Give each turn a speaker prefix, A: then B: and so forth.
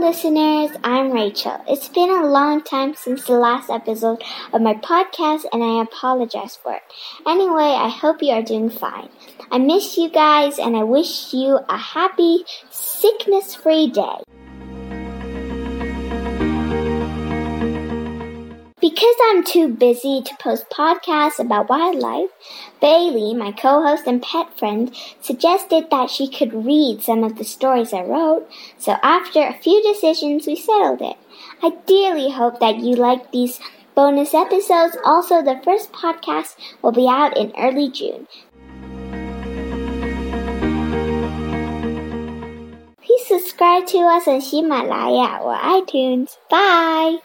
A: listeners, I'm Rachel. It's been a long time since the last episode of my podcast, and I apologize for it. Anyway, I hope you are doing fine. I miss you guys, and I wish you a happy, sickness free day. Because I'm too busy to post podcasts about wildlife, Bailey, my co-host and pet friend, suggested that she could read some of the stories I wrote, so after a few decisions we settled it. I dearly hope that you like these bonus episodes. Also, the first podcast will be out in early June. Please subscribe to us on Himalaya or iTunes. Bye!